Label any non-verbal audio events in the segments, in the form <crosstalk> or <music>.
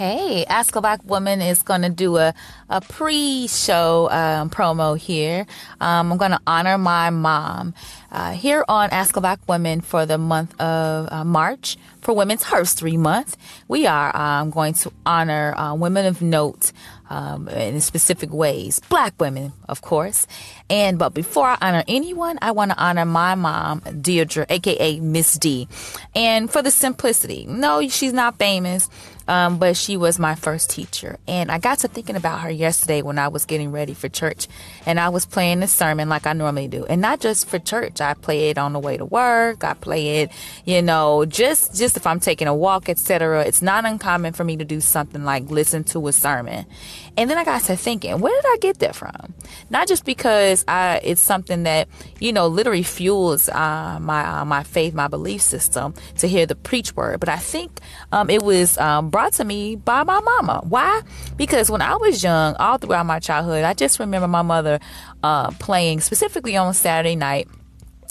Hey, Ask a Black Woman is going to do a, a pre show um, promo here. Um, I'm going to honor my mom uh, here on Ask a Black Woman for the month of uh, March for Women's History Month. We are um, going to honor uh, women of note um, in specific ways. Black women, of course. And but before I honor anyone, I want to honor my mom, Deirdre, aka Miss D. And for the simplicity, no, she's not famous. Um, but she was my first teacher. And I got to thinking about her yesterday when I was getting ready for church and I was playing the sermon like I normally do. And not just for church. I play it on the way to work. I play it, you know, just, just if I'm taking a walk, etc. It's not uncommon for me to do something like listen to a sermon. And then I got to thinking, where did I get that from? Not just because I, it's something that, you know, literally fuels uh, my, uh, my faith, my belief system to hear the preach word, but I think um, it was um, brought to me by my mama. Why? Because when I was young, all throughout my childhood, I just remember my mother uh, playing specifically on Saturday night.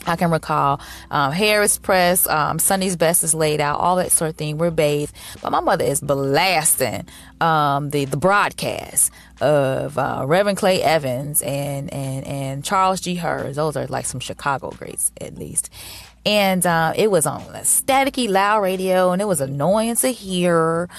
I can recall um, hair is pressed, um, Sunday's best is laid out, all that sort of thing. We're bathed, but my mother is blasting um, the the broadcast of uh, Reverend Clay Evans and and and Charles G. Hurd. Those are like some Chicago greats, at least and uh, it was on a staticky loud radio and it was annoying to hear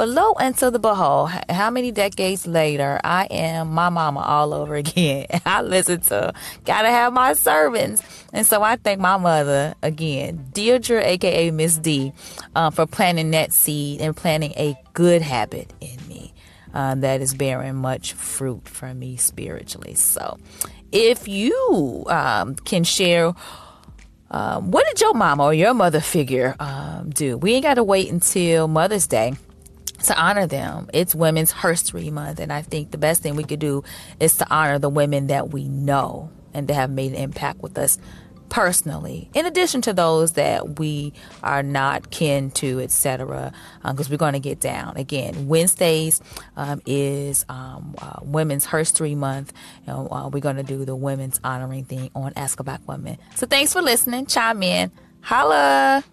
but lo and to the behold how many decades later i am my mama all over <laughs> again. I listen to gotta have my servants. And so i thank my mother again deirdre aka miss d uh, for planting that seed and planting a good habit in me uh, that is bearing much fruit for me spiritually. So if you um, can share um, what did your mama or your mother figure um, do? We ain't got to wait until Mother's Day to honor them. It's Women's History Month, and I think the best thing we could do is to honor the women that we know and that have made an impact with us personally, in addition to those that we are not kin to, etc., because um, we're going to get down. Again, Wednesdays um, is um, uh, Women's History Month. Know, uh, we're going to do the women's honoring thing on Ask a Black Woman. So thanks for listening. Chime in. Holla.